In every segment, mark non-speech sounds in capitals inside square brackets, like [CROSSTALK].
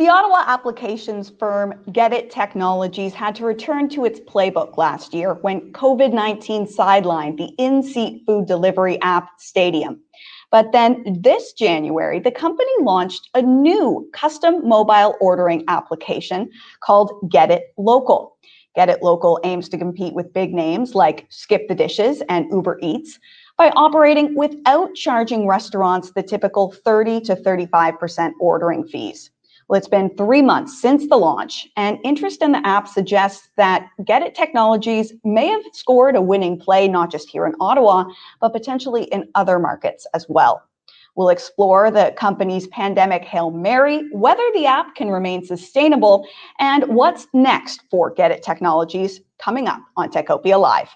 The Ottawa applications firm Get It Technologies had to return to its playbook last year when COVID 19 sidelined the in seat food delivery app Stadium. But then this January, the company launched a new custom mobile ordering application called Get It Local. Get It Local aims to compete with big names like Skip the Dishes and Uber Eats by operating without charging restaurants the typical 30 to 35% ordering fees. Well, it's been three months since the launch, and interest in the app suggests that Get It Technologies may have scored a winning play not just here in Ottawa, but potentially in other markets as well. We'll explore the company's pandemic Hail Mary, whether the app can remain sustainable, and what's next for Get It Technologies coming up on Techopia Live.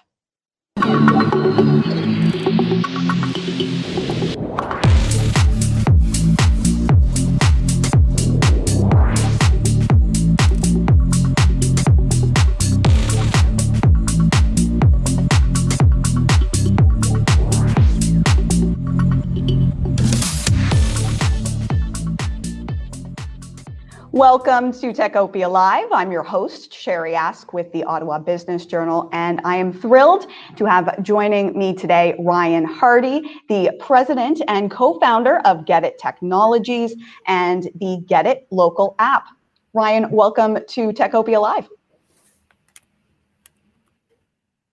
Welcome to Techopia Live. I'm your host, Sherry Ask with the Ottawa Business Journal, and I am thrilled to have joining me today Ryan Hardy, the president and co founder of Get It Technologies and the Get It Local app. Ryan, welcome to Techopia Live.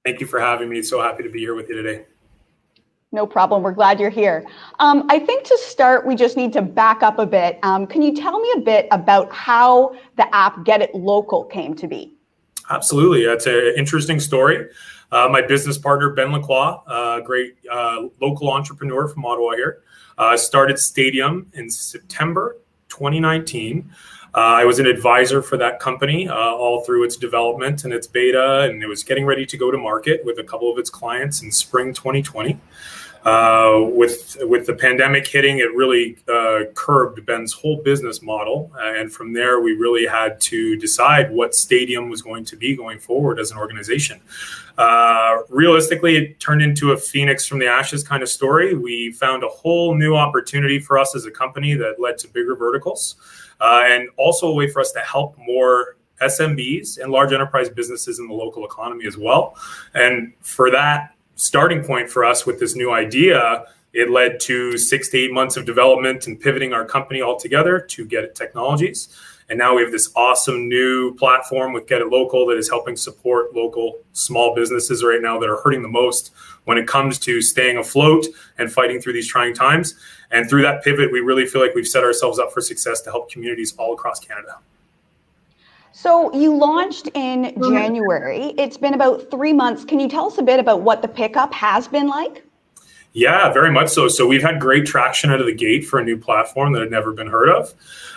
Thank you for having me. So happy to be here with you today. No problem. We're glad you're here. Um, I think to start, we just need to back up a bit. Um, can you tell me a bit about how the app Get It Local came to be? Absolutely. That's an interesting story. Uh, my business partner, Ben Lacroix, a uh, great uh, local entrepreneur from Ottawa here, uh, started Stadium in September 2019. Uh, I was an advisor for that company all through its development and its beta, and it was getting ready to go to market with a couple of its clients in spring 2020. Uh, with with the pandemic hitting, it really uh, curbed Ben's whole business model, uh, and from there we really had to decide what Stadium was going to be going forward as an organization. Uh, realistically, it turned into a phoenix from the ashes kind of story. We found a whole new opportunity for us as a company that led to bigger verticals, uh, and also a way for us to help more SMBs and large enterprise businesses in the local economy as well. And for that, starting point for us with this new idea, it led to six to eight months of development and pivoting our company altogether to Get It Technologies. And now we have this awesome new platform with Get It Local that is helping support local small businesses right now that are hurting the most when it comes to staying afloat and fighting through these trying times. And through that pivot, we really feel like we've set ourselves up for success to help communities all across Canada. So you launched in mm-hmm. January. It's been about three months. Can you tell us a bit about what the pickup has been like? Yeah, very much so. So we've had great traction out of the gate for a new platform that had never been heard of.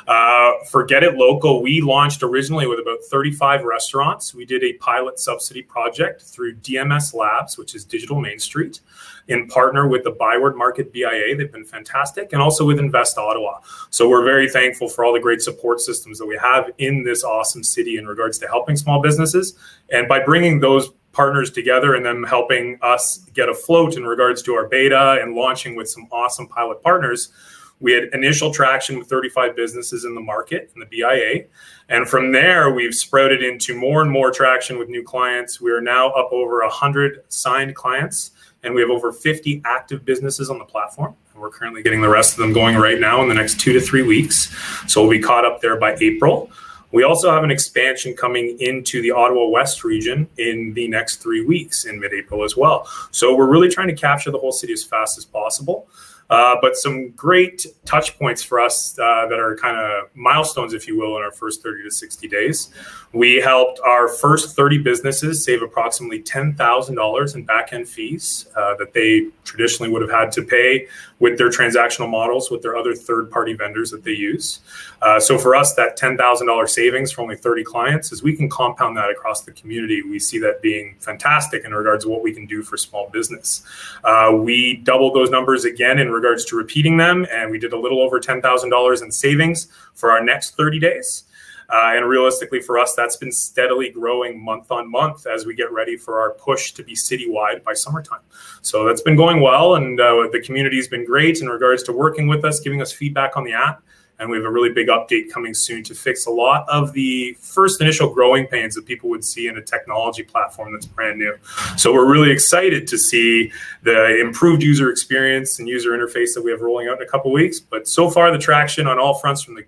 Uh, for Get It Local, we launched originally with about 35 restaurants. We did a pilot subsidy project through DMS Labs, which is Digital Main Street, in partner with the Byward Market BIA. They've been fantastic, and also with Invest Ottawa. So we're very thankful for all the great support systems that we have in this awesome city in regards to helping small businesses. And by bringing those partners together and them helping us get afloat in regards to our beta and launching with some awesome pilot partners. We had initial traction with 35 businesses in the market in the BIA. And from there, we've sprouted into more and more traction with new clients. We are now up over 100 signed clients, and we have over 50 active businesses on the platform. And we're currently getting the rest of them going right now in the next two to three weeks. So we'll be caught up there by April. We also have an expansion coming into the Ottawa West region in the next three weeks in mid April as well. So we're really trying to capture the whole city as fast as possible. Uh, but some great touch points for us uh, that are kind of milestones, if you will, in our first 30 to 60 days. We helped our first 30 businesses save approximately $10,000 in back end fees uh, that they traditionally would have had to pay with their transactional models with their other third party vendors that they use. Uh, so for us, that $10,000 savings for only 30 clients is we can compound that across the community. We see that being fantastic in regards to what we can do for small business. Uh, we doubled those numbers again in regards to repeating them, and we did a little over $10,000 in savings for our next 30 days. Uh, and realistically, for us, that's been steadily growing month on month as we get ready for our push to be citywide by summertime. So that's been going well, and uh, the community's been great in regards to working with us, giving us feedback on the app. And we have a really big update coming soon to fix a lot of the first initial growing pains that people would see in a technology platform that's brand new. So we're really excited to see the improved user experience and user interface that we have rolling out in a couple weeks. But so far, the traction on all fronts from the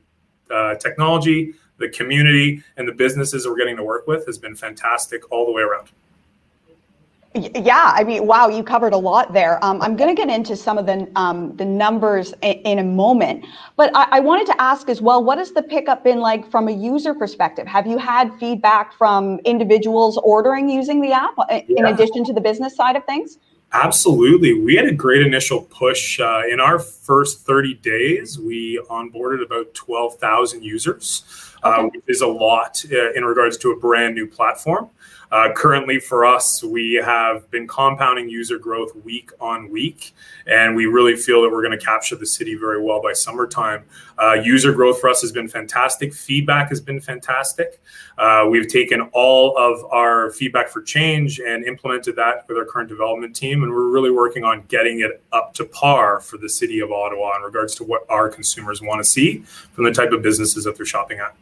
uh, technology, the community, and the businesses that we're getting to work with has been fantastic all the way around. Yeah, I mean, wow, you covered a lot there. Um, I'm going to get into some of the um, the numbers in, in, a moment, but I, I, wanted to ask as well: what has the pickup been like from a user perspective? Have you had feedback from individuals ordering using the app uh, in yeah. addition to the business side of things? Absolutely, we had a great initial push uh, in our first 30 days. We onboarded about 12,000 users, uh, okay. uh, which is a lot uh, in regards to a brand new platform. Uh, currently, for us, we have been compounding user growth week on week, and we really feel that we're going to capture the city very well by summertime. Uh, user growth for us has been fantastic. Feedback has been fantastic. Uh, we've taken all of our feedback for change and implemented that with our current development team, and we're really working on getting it up to par for the city of Ottawa in regards to what our consumers want to see from the type of businesses that they're shopping at.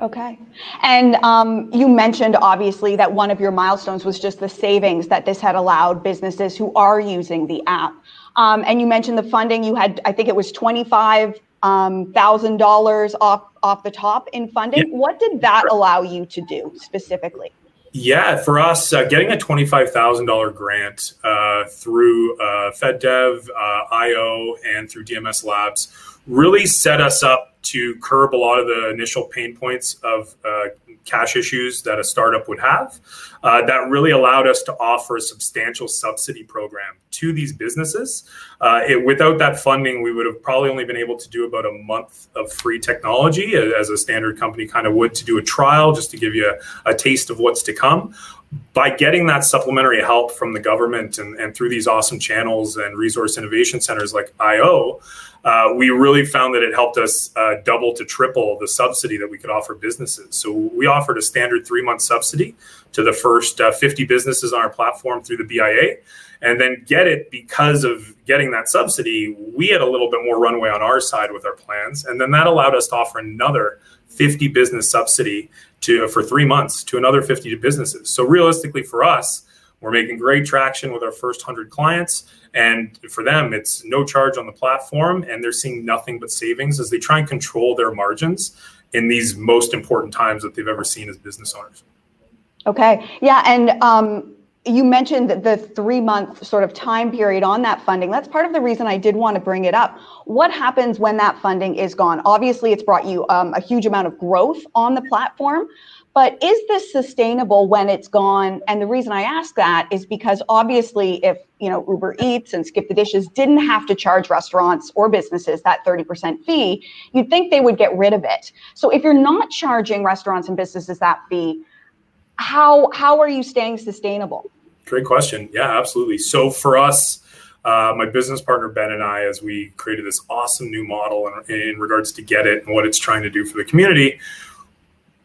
Okay. And um, you mentioned obviously that one of your milestones was just the savings that this had allowed businesses who are using the app. Um, and you mentioned the funding. You had, I think it was twenty-five um, thousand dollars off off the top in funding. Yeah. What did that allow you to do specifically? Yeah, for us, uh, getting a twenty-five thousand dollar grant uh, through uh, FedDev, uh, IO, and through DMS Labs really set us up to curb a lot of the initial pain points of uh, cash issues that a startup would have. Uh, that really allowed us to offer a substantial subsidy program to these businesses. Uh, it, without that funding, we would have probably only been able to do about a month of free technology, as a standard company kind of would, to do a trial just to give you a, a taste of what's to come by getting that supplementary help from the government and, and through these awesome channels and resource innovation centers like IO, uh, we really found that it helped us uh, double to triple the subsidy that we could offer businesses. So we offered a standard three month subsidy to the first uh, 50 businesses on our platform through the BIA. And then get it because of getting that subsidy, we had a little bit more runway on our side with our plans. And then that allowed us to offer another 50 business subsidy to for three months to another 50 businesses. So realistically for us, we're making great traction with our first 100 clients. And for them, it's no charge on the platform, and they're seeing nothing but savings as they try and control their margins in these most important times that they've ever seen as business owners. Okay. Yeah. And um, you mentioned the three month sort of time period on that funding. That's part of the reason I did want to bring it up. What happens when that funding is gone? Obviously, it's brought you um, a huge amount of growth on the platform, but is this sustainable when it's gone? And the reason I ask that is because obviously, if you know Uber Eats and Skip the Dishes didn't have to charge restaurants or businesses that 30% fee, you'd think they would get rid of it. So if you're not charging restaurants and businesses that fee, how how are you staying sustainable? Great question. Yeah, absolutely. So for us, uh, my business partner Ben and I, as we created this awesome new model in, in regards to Get It and what it's trying to do for the community,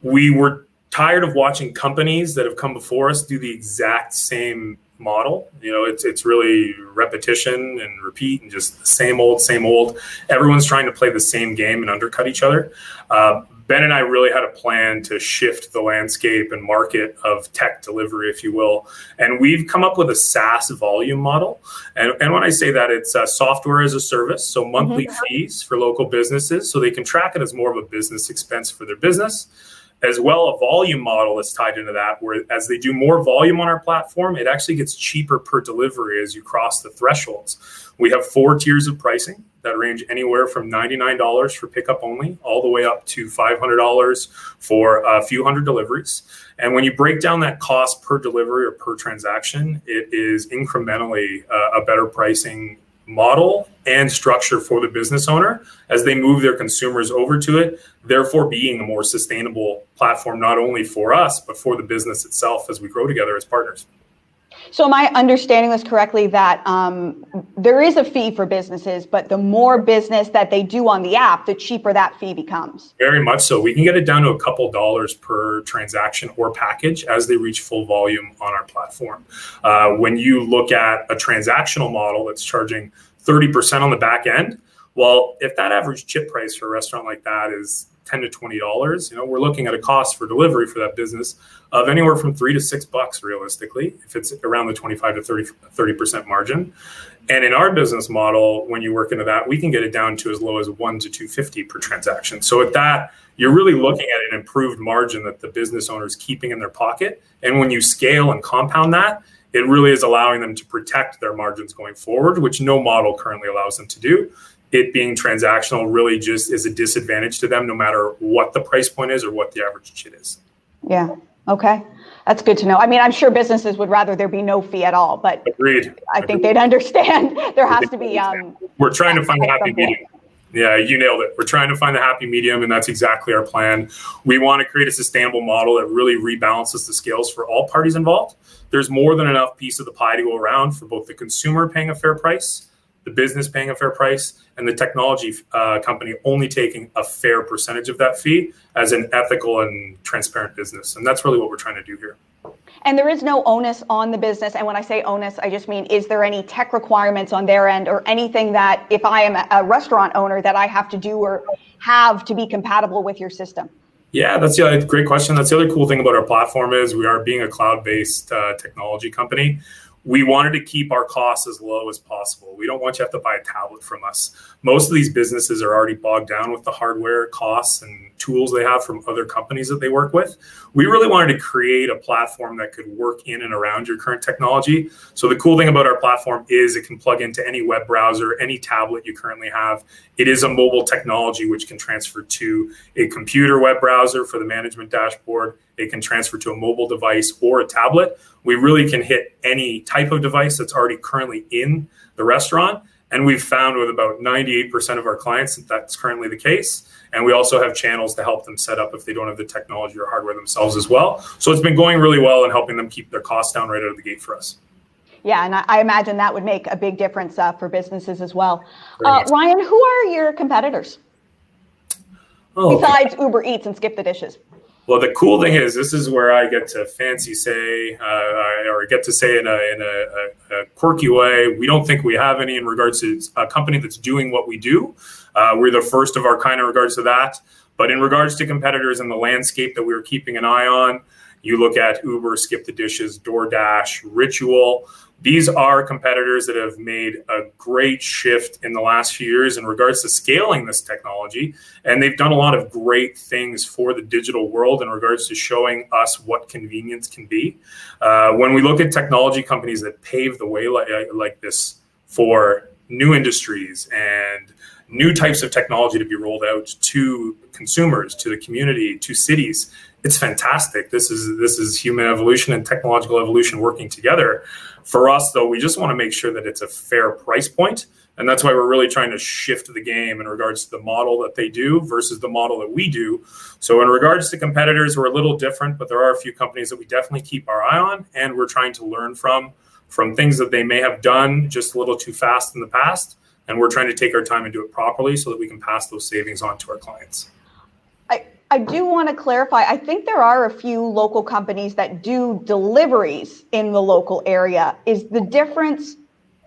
we were tired of watching companies that have come before us do the exact same model. You know, it's it's really repetition and repeat and just the same old, same old. Everyone's trying to play the same game and undercut each other. Uh, ben and I really had a plan to shift the landscape and market of tech delivery, if you will. And we've come up with a SaaS volume model. And, and when I say that, it's a software as a service, so monthly mm-hmm. fees for local businesses, so they can track it as more of a business expense for their business as well a volume model that's tied into that where as they do more volume on our platform it actually gets cheaper per delivery as you cross the thresholds. We have four tiers of pricing that range anywhere from $99 for pickup only all the way up to $500 for a few hundred deliveries. And when you break down that cost per delivery or per transaction it is incrementally uh, a better pricing model and structure for the business owner as they move their consumers over to it, therefore being a more sustainable platform, not only for us, but for the business itself as we grow together as partners. So, am I understanding this correctly that um, there is a fee for businesses, but the more business that they do on the app, the cheaper that fee becomes? Very much so. We can get it down to a couple dollars per transaction or package as they reach full volume on our platform. Uh, when you look at a transactional model that's charging 30% on the back end, Well, if that average chit price for a restaurant like that is 10 to 20 dollars you know we're looking at a cost for delivery for that business of anywhere from 3 to 6 bucks realistically if it's around the 25 to 30 30% margin. And in our business model when you work into that we can get it down to as low as 1 to 250 per transaction. So at that you're really looking at an improved margin that the business owner is keeping in their pocket. And when you scale and compound that it really is allowing them to protect their margins going forward, which no model currently allows them to do it being transactional really just is a disadvantage to them no matter what the price point is or what the average chit is. Yeah. Okay. That's good to know. I mean, I'm sure businesses would rather there be no fee at all, but Agreed. I Agreed. think they'd understand [LAUGHS] there has to be. Um, We're trying to find a happy medium. Yeah, you nailed it. We're trying to find the happy medium, and that's exactly our plan. We want to create a sustainable model that really rebalances the scales for all parties involved. There's more than enough piece of the pie to go around for both the consumer paying a fair price the business paying a fair price, and the technology uh, company only taking a fair percentage of that fee as an ethical and transparent business. And that's really what we're trying to do here. And there is no onus on the business. And when I say onus, I just mean is there any tech requirements on their end or anything that if I am a restaurant owner that I have to do or have to be compatible with your system? Yeah, that's a great question. That's the other cool thing about our platform is we are being a cloud-based uh, technology company we wanted to keep our costs as low as possible. We don't want you to have to buy a tablet from us. Most of these businesses are already bogged down with the hardware costs and tools they have from other companies that they work with. We really wanted to create a platform that could work in and around your current technology. So the cool thing about our platform is it can plug into any web browser, any tablet you currently have. It is a mobile technology which can transfer to a computer web browser for the management dashboard. It can transfer to a mobile device or a tablet we really can hit any type of device that's already currently in the restaurant. And we've found with about 98% of our clients that that's currently the case. And we also have channels to help them set up if they don't have the technology or hardware themselves as well. So it's been going really well and helping them keep their costs down right out of the gate for us. Yeah, and I imagine that would make a big difference uh, for businesses as well. Uh, Ryan, who are your competitors? Oh, Besides okay. Uber Eats and Skip the Dishes. Well, the cool thing is, this is where I get to fancy say, uh, or get to say in, a, in a, a, quirky way, we don't think we have any in regards to a company that's doing what we do. Uh, we're the first of our kind in regards to that. But in regards to competitors and the landscape that we are keeping an eye on, you look at Uber, Skip the Dishes, DoorDash, Ritual. These are competitors that have made a great shift in the last few years in regards to scaling this technology. And they've done a lot of great things for the digital world in regards to showing us what convenience can be. Uh, when we look at technology companies that pave the way like, like this for new industries and new types of technology to be rolled out to consumers, to the community, to cities, it's fantastic. This is this is human evolution and technological evolution working together. For us, though, we just want to make sure that it's a fair price point, and that's why we're really trying to shift the game in regards to the model that they do versus the model that we do. So, in regards to competitors, we're a little different, but there are a few companies that we definitely keep our eye on, and we're trying to learn from from things that they may have done just a little too fast in the past, and we're trying to take our time and do it properly so that we can pass those savings on to our clients. I I do want to clarify. I think there are a few local companies that do deliveries in the local area. Is the difference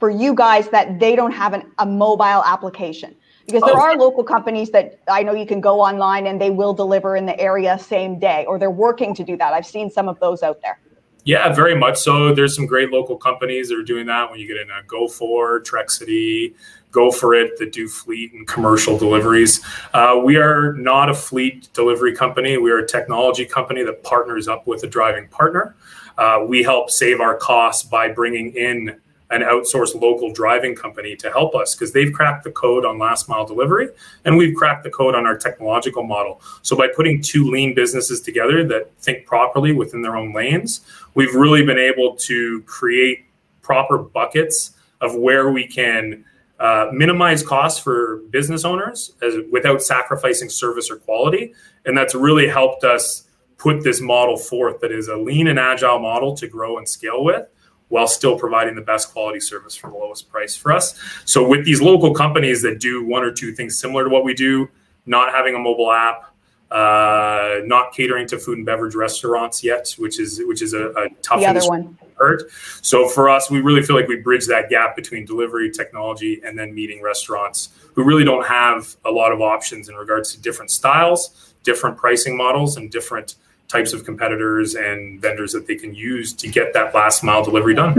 for you guys that they don't have an, a mobile application? Because there oh. are local companies that I know you can go online and they will deliver in the area same day, or they're working to do that. I've seen some of those out there. Yeah, very much so. There's some great local companies that are doing that. When you get in a GoFor, Trek City, Go for it that do fleet and commercial deliveries. Uh, we are not a fleet delivery company. We are a technology company that partners up with a driving partner. Uh, we help save our costs by bringing in an outsourced local driving company to help us because they've cracked the code on last mile delivery and we've cracked the code on our technological model. So by putting two lean businesses together that think properly within their own lanes, we've really been able to create proper buckets of where we can uh, minimize costs for business owners as, without sacrificing service or quality. And that's really helped us put this model forth that is a lean and agile model to grow and scale with while still providing the best quality service for the lowest price for us. So with these local companies that do one or two things similar to what we do, not having a mobile app, uh, not catering to food and beverage restaurants yet, which is which is a, a tough the other one. Hurt. So for us, we really feel like we bridge that gap between delivery technology and then meeting restaurants who really don't have a lot of options in regards to different styles, different pricing models, and different types of competitors and vendors that they can use to get that last mile delivery done.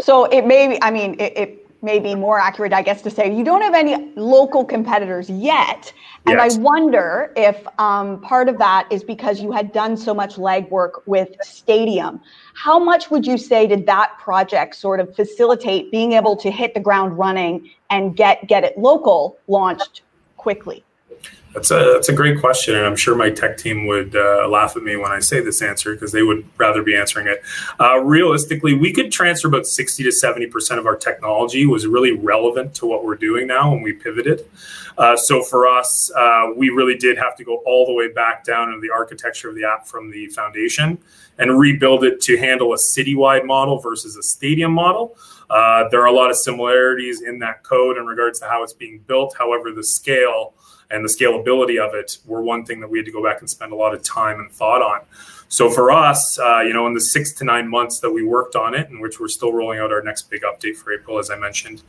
So it may I mean, it, it may be more accurate, I guess, to say you don't have any local competitors yet. And yes. I wonder if um, part of that is because you had done so much legwork with Stadium. How much would you say did that project sort of facilitate being able to hit the ground running and get get it local launched quickly? That's a that's a great question, and I'm sure my tech team would uh, laugh at me when I say this answer because they would rather be answering it. Uh, realistically, we could transfer about 60 to 70 percent of our technology was really relevant to what we're doing now when we pivoted. Uh, so for us, uh, we really did have to go all the way back down into the architecture of the app from the foundation and rebuild it to handle a citywide model versus a stadium model. Uh, there are a lot of similarities in that code in regards to how it's being built. However, the scale and the scalability of it were one thing that we had to go back and spend a lot of time and thought on. So for us, uh, you know, in the six to nine months that we worked on it, in which we're still rolling out our next big update for April, as I mentioned,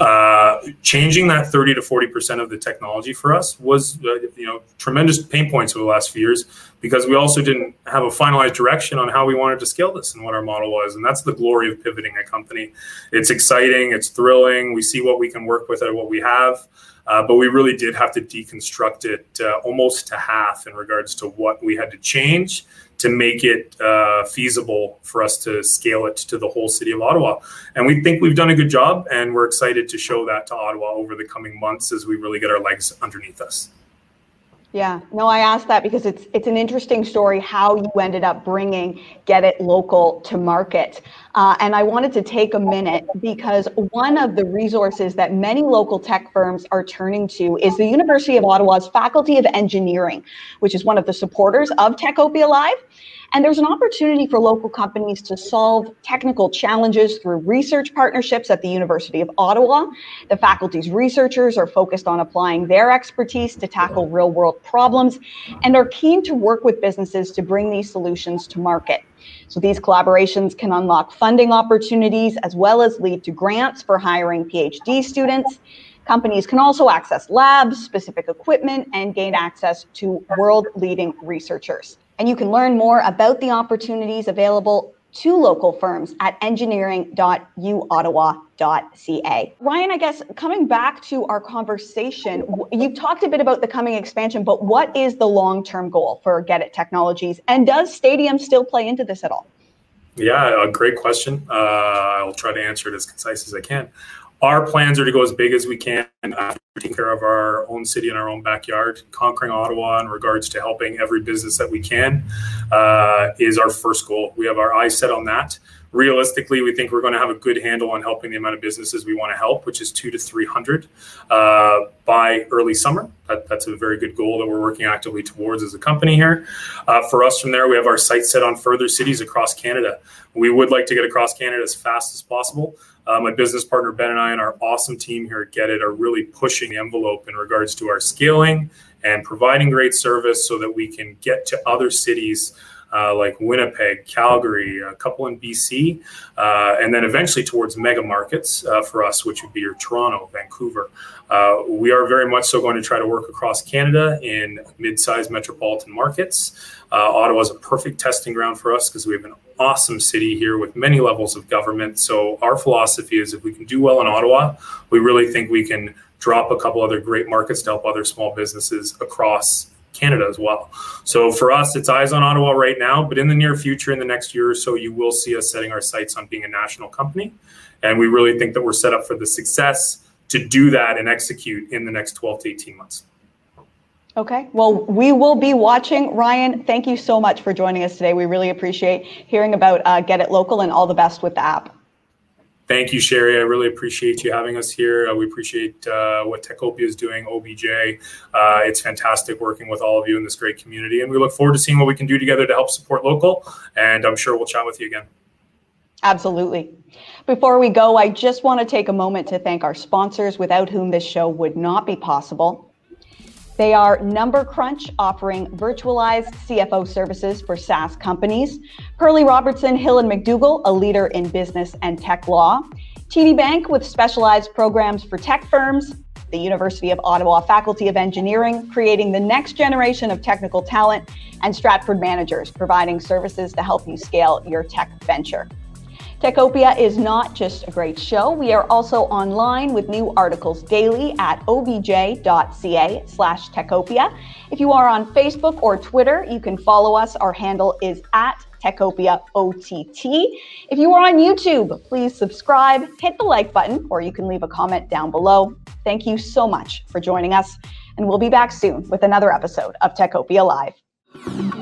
uh, changing that 30 to 40 percent of the technology for us was, uh, you know, tremendous pain points over the last few years because we also didn't have a finalized direction on how we wanted to scale this and what our model was. And that's the glory of pivoting a company. It's exciting, it's thrilling. We see what we can work with and what we have. Uh, but we really did have to deconstruct it uh, almost to half in regards to what we had to change to make it uh, feasible for us to scale it to the whole city of Ottawa. And we think we've done a good job, and we're excited to show that to Ottawa over the coming months as we really get our legs underneath us. Yeah, no, I asked that because it's it's an interesting story how you ended up bringing Get It Local to market, uh, and I wanted to take a minute because one of the resources that many local tech firms are turning to is the University of Ottawa's Faculty of Engineering, which is one of the supporters of Techopia Live. And there's an opportunity for local companies to solve technical challenges through research partnerships at the University of Ottawa. The faculty's researchers are focused on applying their expertise to tackle real world problems and are keen to work with businesses to bring these solutions to market. So these collaborations can unlock funding opportunities as well as lead to grants for hiring PhD students. Companies can also access labs, specific equipment, and gain access to world leading researchers. And you can learn more about the opportunities available to local firms at engineering.uottawa.ca. Ryan, I guess coming back to our conversation, you've talked a bit about the coming expansion, but what is the long term goal for Get It Technologies? And does Stadium still play into this at all? Yeah, a great question. Uh, I'll try to answer it as concise as I can our plans are to go as big as we can after taking care of our own city and our own backyard. Conquering Ottawa in regards to helping every business that we can uh, is our first goal. We have our eyes set on that. Realistically, we think we're going to have a good handle on helping the amount of businesses we want to help, which is two to 300 uh, by early summer. That, that's a very good goal that we're working actively towards as a company here. Uh, for us, from there, we have our sights set on further cities across Canada. We would like to get across Canada as fast as possible. Uh, my business partner Ben and I and our awesome team here at Get It are really pushing the envelope in regards to our scaling and providing great service so that we can get to other cities uh, like Winnipeg, Calgary, a couple in BC, uh, and then eventually towards mega markets uh, for us, which would be your Toronto, Vancouver. Uh, we are very much so going to try to work across Canada in mid-sized metropolitan markets. Uh, Ottawa is a perfect testing ground for us because we have an awesome city here with many levels of government. So our philosophy is if we can do well in Ottawa, we really think we can drop a couple other great markets to help other small businesses across Canada as well. So for us, it's eyes on Ottawa right now, but in the near future, in the next year or so, you will see us setting our sights on being a national company. And we really think that we're set up for the success to do that and execute in the next 12 to 18 months. Okay. Well, we will be watching. Ryan, thank you so much for joining us today. We really appreciate hearing about uh, Get It Local and all the best with the app. Thank you, Sherry. I really appreciate you having us here. Uh, we appreciate uh, what Techopia is doing, OBJ. Uh, it's fantastic working with all of you in this great community. And we look forward to seeing what we can do together to help support local. And I'm sure we'll chat with you again. Absolutely. Before we go, I just want to take a moment to thank our sponsors, without whom this show would not be possible. They are Number Crunch, offering virtualized CFO services for SaaS companies. Perley Robertson, Hill and McDougall, a leader in business and tech law. TD Bank with specialized programs for tech firms. the University of Ottawa Faculty of Engineering, creating the next generation of technical talent, and Stratford Managers, providing services to help you scale your tech venture. Techopia is not just a great show. We are also online with new articles daily at obj.ca slash techopia. If you are on Facebook or Twitter, you can follow us. Our handle is at Techopia OTT. If you are on YouTube, please subscribe, hit the like button, or you can leave a comment down below. Thank you so much for joining us, and we'll be back soon with another episode of Techopia Live.